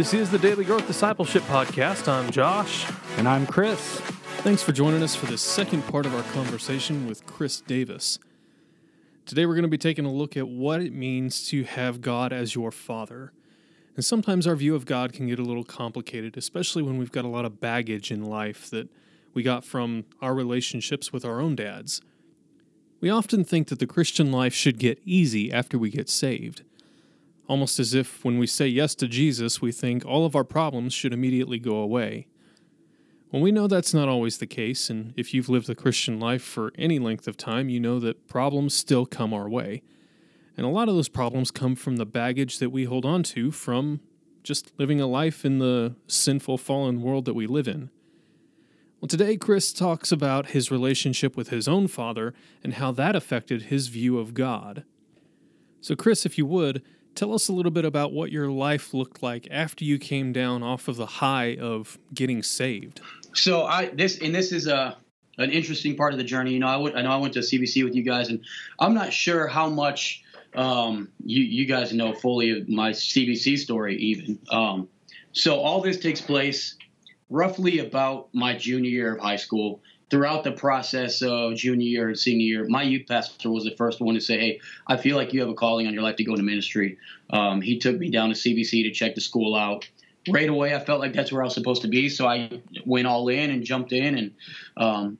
This is the Daily Growth Discipleship Podcast. I'm Josh. And I'm Chris. Thanks for joining us for the second part of our conversation with Chris Davis. Today we're going to be taking a look at what it means to have God as your Father. And sometimes our view of God can get a little complicated, especially when we've got a lot of baggage in life that we got from our relationships with our own dads. We often think that the Christian life should get easy after we get saved. Almost as if when we say yes to Jesus, we think all of our problems should immediately go away. Well, we know that's not always the case, and if you've lived the Christian life for any length of time, you know that problems still come our way. And a lot of those problems come from the baggage that we hold on to from just living a life in the sinful, fallen world that we live in. Well, today, Chris talks about his relationship with his own father and how that affected his view of God. So, Chris, if you would, tell us a little bit about what your life looked like after you came down off of the high of getting saved. So, I this and this is a an interesting part of the journey. You know, I went, I know I went to CBC with you guys, and I'm not sure how much um, you you guys know fully of my CBC story, even. Um, so, all this takes place roughly about my junior year of high school. Throughout the process of junior year and senior year, my youth pastor was the first one to say, "Hey, I feel like you have a calling on your life to go into ministry." Um, he took me down to CBC to check the school out. Right away, I felt like that's where I was supposed to be, so I went all in and jumped in. And um,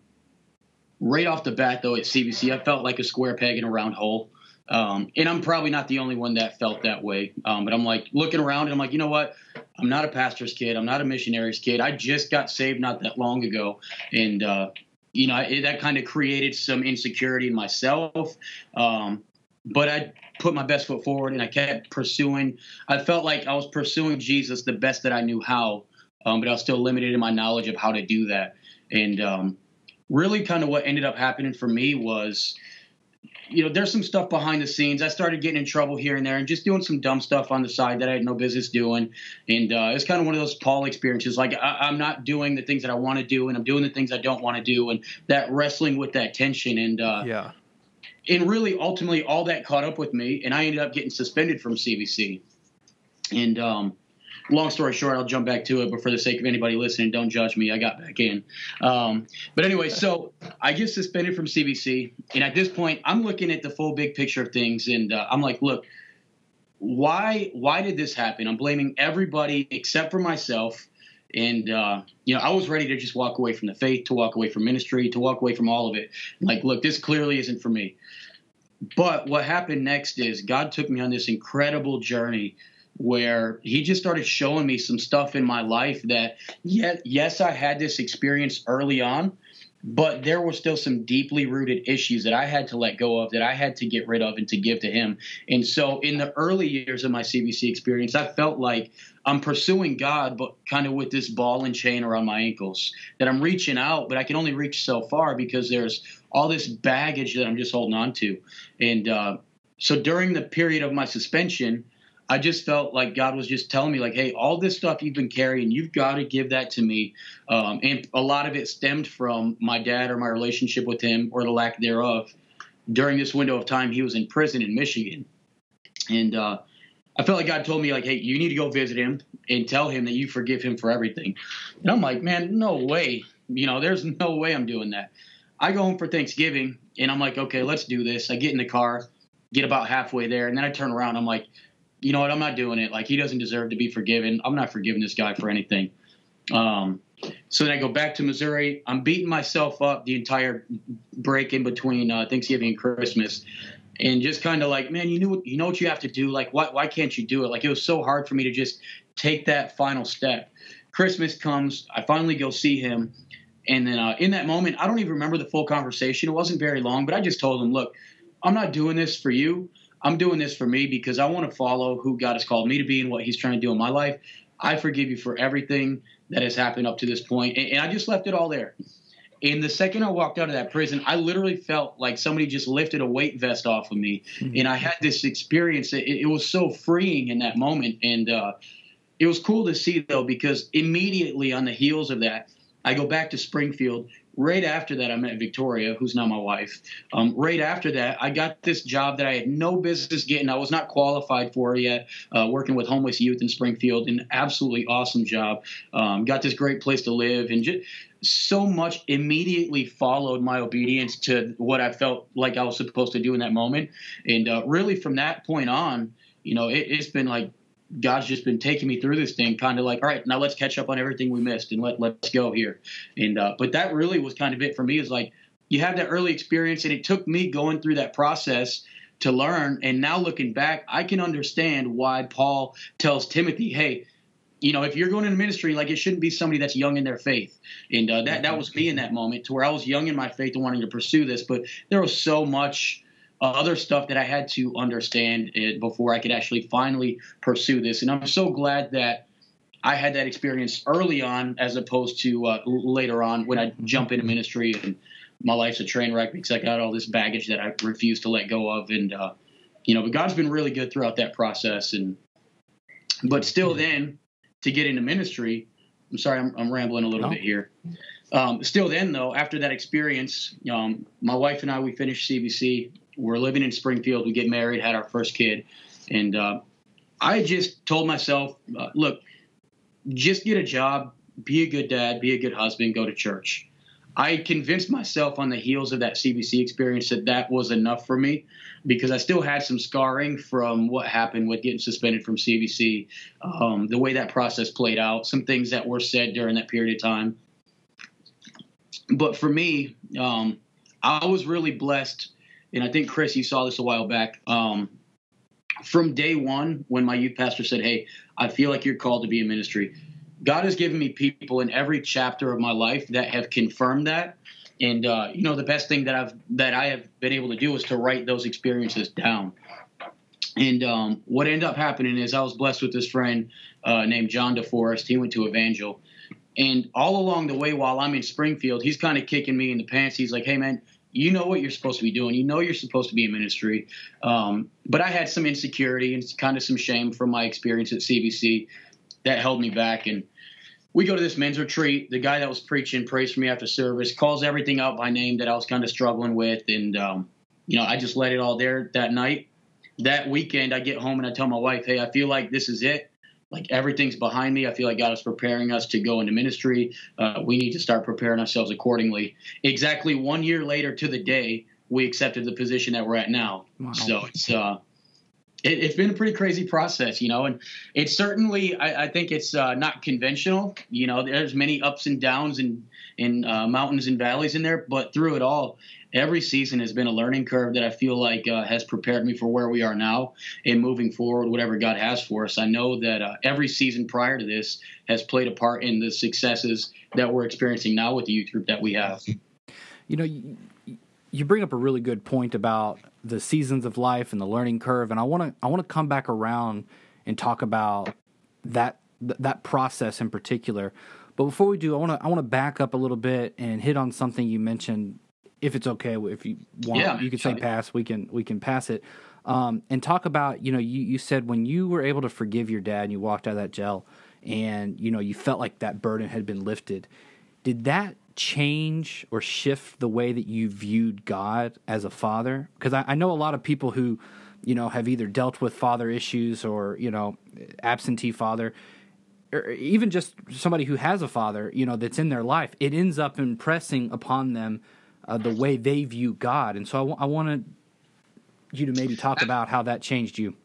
right off the bat, though, at CBC, I felt like a square peg in a round hole. Um, and I'm probably not the only one that felt that way. Um, but I'm like looking around and I'm like, you know what? I'm not a pastor's kid. I'm not a missionary's kid. I just got saved not that long ago. And, uh, you know, it, that kind of created some insecurity in myself. Um, but I put my best foot forward and I kept pursuing. I felt like I was pursuing Jesus the best that I knew how, um, but I was still limited in my knowledge of how to do that. And um, really, kind of what ended up happening for me was you know, there's some stuff behind the scenes. I started getting in trouble here and there and just doing some dumb stuff on the side that I had no business doing. And uh, it's kind of one of those Paul experiences. Like I, am not doing the things that I want to do, and I'm doing the things I don't want to do, and that wrestling with that tension. And uh, yeah, and really, ultimately, all that caught up with me, and I ended up getting suspended from CBC. And um, long story short, I'll jump back to it, but for the sake of anybody listening, don't judge me. I got back in. Um, but anyway, so I get suspended from CBC, and at this point, I'm looking at the full big picture of things, and uh, I'm like, look, why why did this happen? I'm blaming everybody except for myself. And uh, you know, I was ready to just walk away from the faith, to walk away from ministry, to walk away from all of it. Like, look, this clearly isn't for me. But what happened next is God took me on this incredible journey where he just started showing me some stuff in my life that yet yes I had this experience early on but there were still some deeply rooted issues that I had to let go of that I had to get rid of and to give to him. And so in the early years of my CBC experience I felt like I'm pursuing God but kind of with this ball and chain around my ankles that I'm reaching out but I can only reach so far because there's all this baggage that I'm just holding on to. And uh, so during the period of my suspension I just felt like God was just telling me, like, hey, all this stuff you've been carrying, you've got to give that to me. Um, and a lot of it stemmed from my dad or my relationship with him or the lack thereof. During this window of time, he was in prison in Michigan. And uh, I felt like God told me, like, hey, you need to go visit him and tell him that you forgive him for everything. And I'm like, man, no way. You know, there's no way I'm doing that. I go home for Thanksgiving and I'm like, okay, let's do this. I get in the car, get about halfway there, and then I turn around. I'm like, you know what? I'm not doing it. Like he doesn't deserve to be forgiven. I'm not forgiving this guy for anything. Um, so then I go back to Missouri. I'm beating myself up the entire break in between uh, Thanksgiving and Christmas, and just kind of like, man, you knew you know what you have to do. Like, why why can't you do it? Like it was so hard for me to just take that final step. Christmas comes. I finally go see him, and then uh, in that moment, I don't even remember the full conversation. It wasn't very long, but I just told him, look, I'm not doing this for you. I'm doing this for me because I want to follow who God has called me to be and what He's trying to do in my life. I forgive you for everything that has happened up to this point. And, and I just left it all there. And the second I walked out of that prison, I literally felt like somebody just lifted a weight vest off of me. Mm-hmm. And I had this experience. It, it, was so freeing in that moment. And uh, it was cool to see, though, because immediately on the heels of that, I go back to Springfield. Right after that, I met Victoria, who's now my wife. Um, right after that, I got this job that I had no business getting. I was not qualified for yet, uh, working with homeless youth in Springfield. An absolutely awesome job. Um, got this great place to live, and just so much immediately followed my obedience to what I felt like I was supposed to do in that moment. And uh, really, from that point on, you know, it, it's been like God's just been taking me through this thing, kind of like, all right, now let's catch up on everything we missed and let let's go here. And uh, but that really was kind of it for me. Is like you have that early experience, and it took me going through that process to learn. And now looking back, I can understand why Paul tells Timothy, hey. You know, if you're going into ministry, like it shouldn't be somebody that's young in their faith, and uh, that that was me in that moment, to where I was young in my faith and wanting to pursue this. But there was so much other stuff that I had to understand it before I could actually finally pursue this. And I'm so glad that I had that experience early on as opposed to uh, later on when I jump into ministry and my life's a train wreck because I got all this baggage that I refuse to let go of. And, uh, you know, but God's been really good throughout that process. And, but still then to get into ministry, I'm sorry, I'm, I'm rambling a little no. bit here. Um, still then though, after that experience, um, my wife and I, we finished CBC we're living in Springfield. We get married, had our first kid, and uh, I just told myself, uh, look, just get a job, be a good dad, be a good husband, go to church. I convinced myself on the heels of that CBC experience that that was enough for me because I still had some scarring from what happened with getting suspended from CBC, um, the way that process played out, some things that were said during that period of time. But for me, um, I was really blessed and I think Chris, you saw this a while back. Um, from day one, when my youth pastor said, "Hey, I feel like you're called to be in ministry," God has given me people in every chapter of my life that have confirmed that. And uh, you know, the best thing that I've that I have been able to do is to write those experiences down. And um, what ended up happening is I was blessed with this friend uh, named John DeForest. He went to Evangel. And all along the way, while I'm in Springfield, he's kind of kicking me in the pants. He's like, "Hey, man, you know what you're supposed to be doing. You know you're supposed to be in ministry. Um, but I had some insecurity and kind of some shame from my experience at CBC that held me back. And we go to this men's retreat. The guy that was preaching prays for me after service, calls everything out by name that I was kind of struggling with. And, um, you know, I just let it all there that night. That weekend, I get home and I tell my wife, hey, I feel like this is it like everything's behind me. I feel like God is preparing us to go into ministry. Uh, we need to start preparing ourselves accordingly. Exactly one year later to the day, we accepted the position that we're at now. Wow. So it's uh, it, has been a pretty crazy process, you know, and it's certainly I, I think it's uh, not conventional. You know, there's many ups and downs and in uh, mountains and valleys in there, but through it all, every season has been a learning curve that I feel like uh, has prepared me for where we are now and moving forward, whatever God has for us. I know that uh, every season prior to this has played a part in the successes that we're experiencing now with the youth group that we have. You know, you, you bring up a really good point about the seasons of life and the learning curve, and I want to I want to come back around and talk about that that process in particular. But before we do, I want to I want to back up a little bit and hit on something you mentioned if it's okay, if you want, yeah, you can say pass. We can we can pass it, um, and talk about you know you you said when you were able to forgive your dad and you walked out of that jail, and you know you felt like that burden had been lifted. Did that change or shift the way that you viewed God as a father? Because I, I know a lot of people who you know have either dealt with father issues or you know absentee father or even just somebody who has a father, you know, that's in their life, it ends up impressing upon them uh, the way they view God. And so I, w- I wanted you to maybe talk about how that changed you.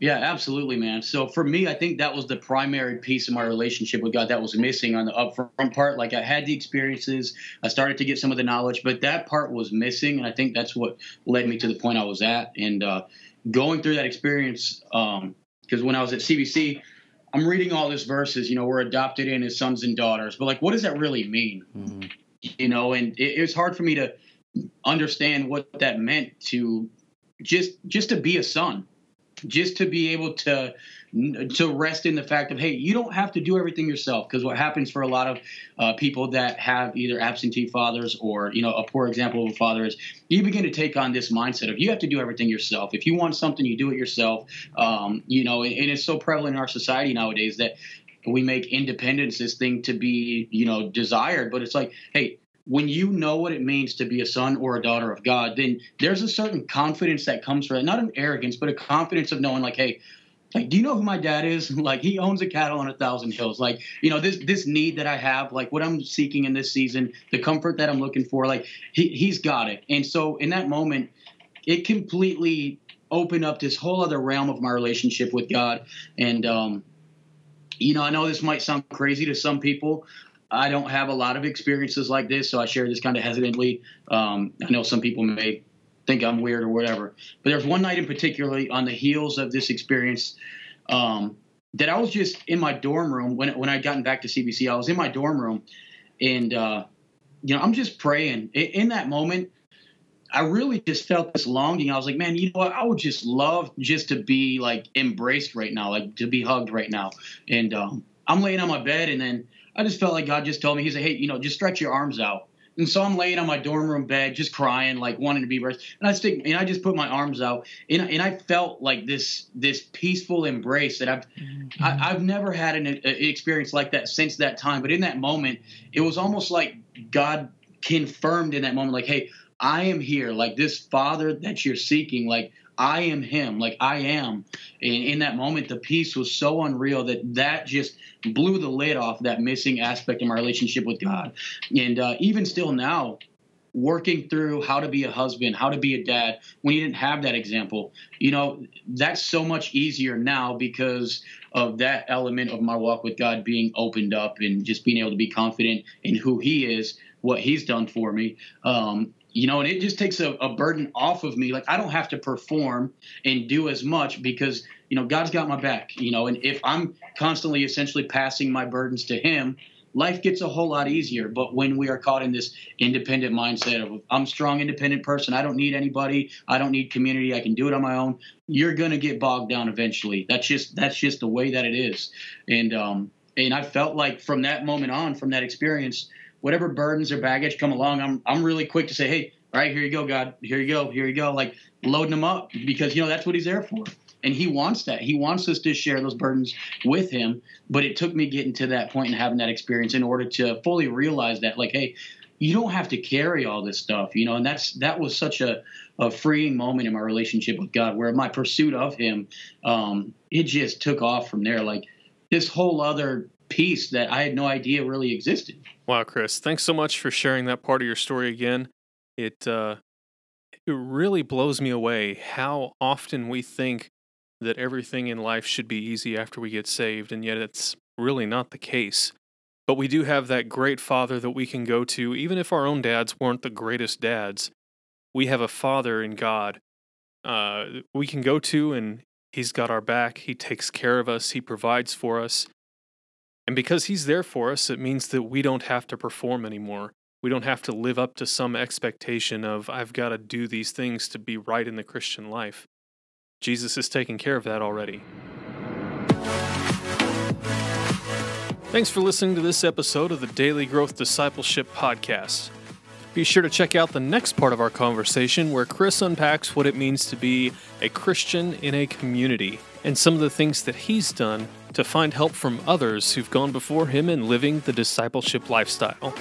Yeah, absolutely, man. So for me, I think that was the primary piece of my relationship with God that was missing on the upfront part. Like I had the experiences, I started to get some of the knowledge, but that part was missing, and I think that's what led me to the point I was at. And uh, going through that experience, because um, when I was at CBC, I'm reading all these verses. You know, we're adopted in as sons and daughters, but like, what does that really mean? Mm-hmm you know, and it, it was hard for me to understand what that meant to just just to be a son just to be able to to rest in the fact of hey you don't have to do everything yourself because what happens for a lot of uh, people that have either absentee fathers or you know a poor example of a father is you begin to take on this mindset of you have to do everything yourself. If you want something you do it yourself. Um, you know and, and it's so prevalent in our society nowadays that we make independence this thing to be, you know, desired. But it's like, hey, when you know what it means to be a son or a daughter of God, then there's a certain confidence that comes from it. Not an arrogance, but a confidence of knowing, like, hey, like, do you know who my dad is? Like, he owns a cattle on a thousand hills. Like, you know, this this need that I have, like what I'm seeking in this season, the comfort that I'm looking for, like he he's got it. And so in that moment, it completely opened up this whole other realm of my relationship with God. And um, you know, I know this might sound crazy to some people. I don't have a lot of experiences like this, so I share this kind of hesitantly. Um, I know some people may think I'm weird or whatever, but there's one night in particular on the heels of this experience um, that I was just in my dorm room when when I'd gotten back to CBC. I was in my dorm room, and uh, you know, I'm just praying. In, in that moment, I really just felt this longing. I was like, man, you know what? I would just love just to be like embraced right now, like to be hugged right now. And um, I'm laying on my bed, and then I just felt like God just told me, He said, hey, you know, just stretch your arms out. And so I'm laying on my dorm room bed, just crying, like wanting to be embraced. And I stick, and I just put my arms out, and, and I felt like this this peaceful embrace that I've mm-hmm. I, have never had an, an experience like that since that time. But in that moment, it was almost like God confirmed in that moment, like, hey, I am here, like this father that you're seeking, like I am him, like I am. And in that moment, the peace was so unreal that that just blew the lid off that missing aspect of my relationship with God. And uh, even still now, working through how to be a husband, how to be a dad, when you didn't have that example, you know, that's so much easier now because of that element of my walk with God being opened up and just being able to be confident in who He is, what He's done for me. Um, you know, and it just takes a, a, burden off of me. Like I don't have to perform and do as much because you know God's got my back. You know, and if I'm constantly essentially passing my burdens to Him, life gets a whole lot easier. But when we are caught in this independent mindset of I'm strong, independent person, I don't need anybody, I don't need community, I can do it on my own. You're gonna get bogged down eventually. That's just that's just the way that it is. And um and I felt like from that moment on, from that experience whatever burdens or baggage come along, I'm I'm really quick to say, hey, all right, here you go, God, here you go, here you go, like loading them up because you know that's what He's there for, and He wants that. He wants us to share those burdens with Him. But it took me getting to that point and having that experience in order to fully realize that, like, hey, you don't have to carry all this stuff, you know, and that's that was such a a freeing moment in my relationship with God, where my pursuit of Him, um, it just took off from there, like this whole other piece that I had no idea really existed. Wow, Chris, thanks so much for sharing that part of your story again. It uh, it really blows me away how often we think that everything in life should be easy after we get saved, and yet it's really not the case. But we do have that great father that we can go to, even if our own dads weren't the greatest dads. We have a father in God uh, we can go to, and he's got our back. He takes care of us, he provides for us. And because He's there for us, it means that we don't have to perform anymore. We don't have to live up to some expectation of, I've got to do these things to be right in the Christian life. Jesus is taking care of that already. Thanks for listening to this episode of the Daily Growth Discipleship Podcast. Be sure to check out the next part of our conversation where Chris unpacks what it means to be a Christian in a community and some of the things that he's done to find help from others who've gone before him in living the discipleship lifestyle.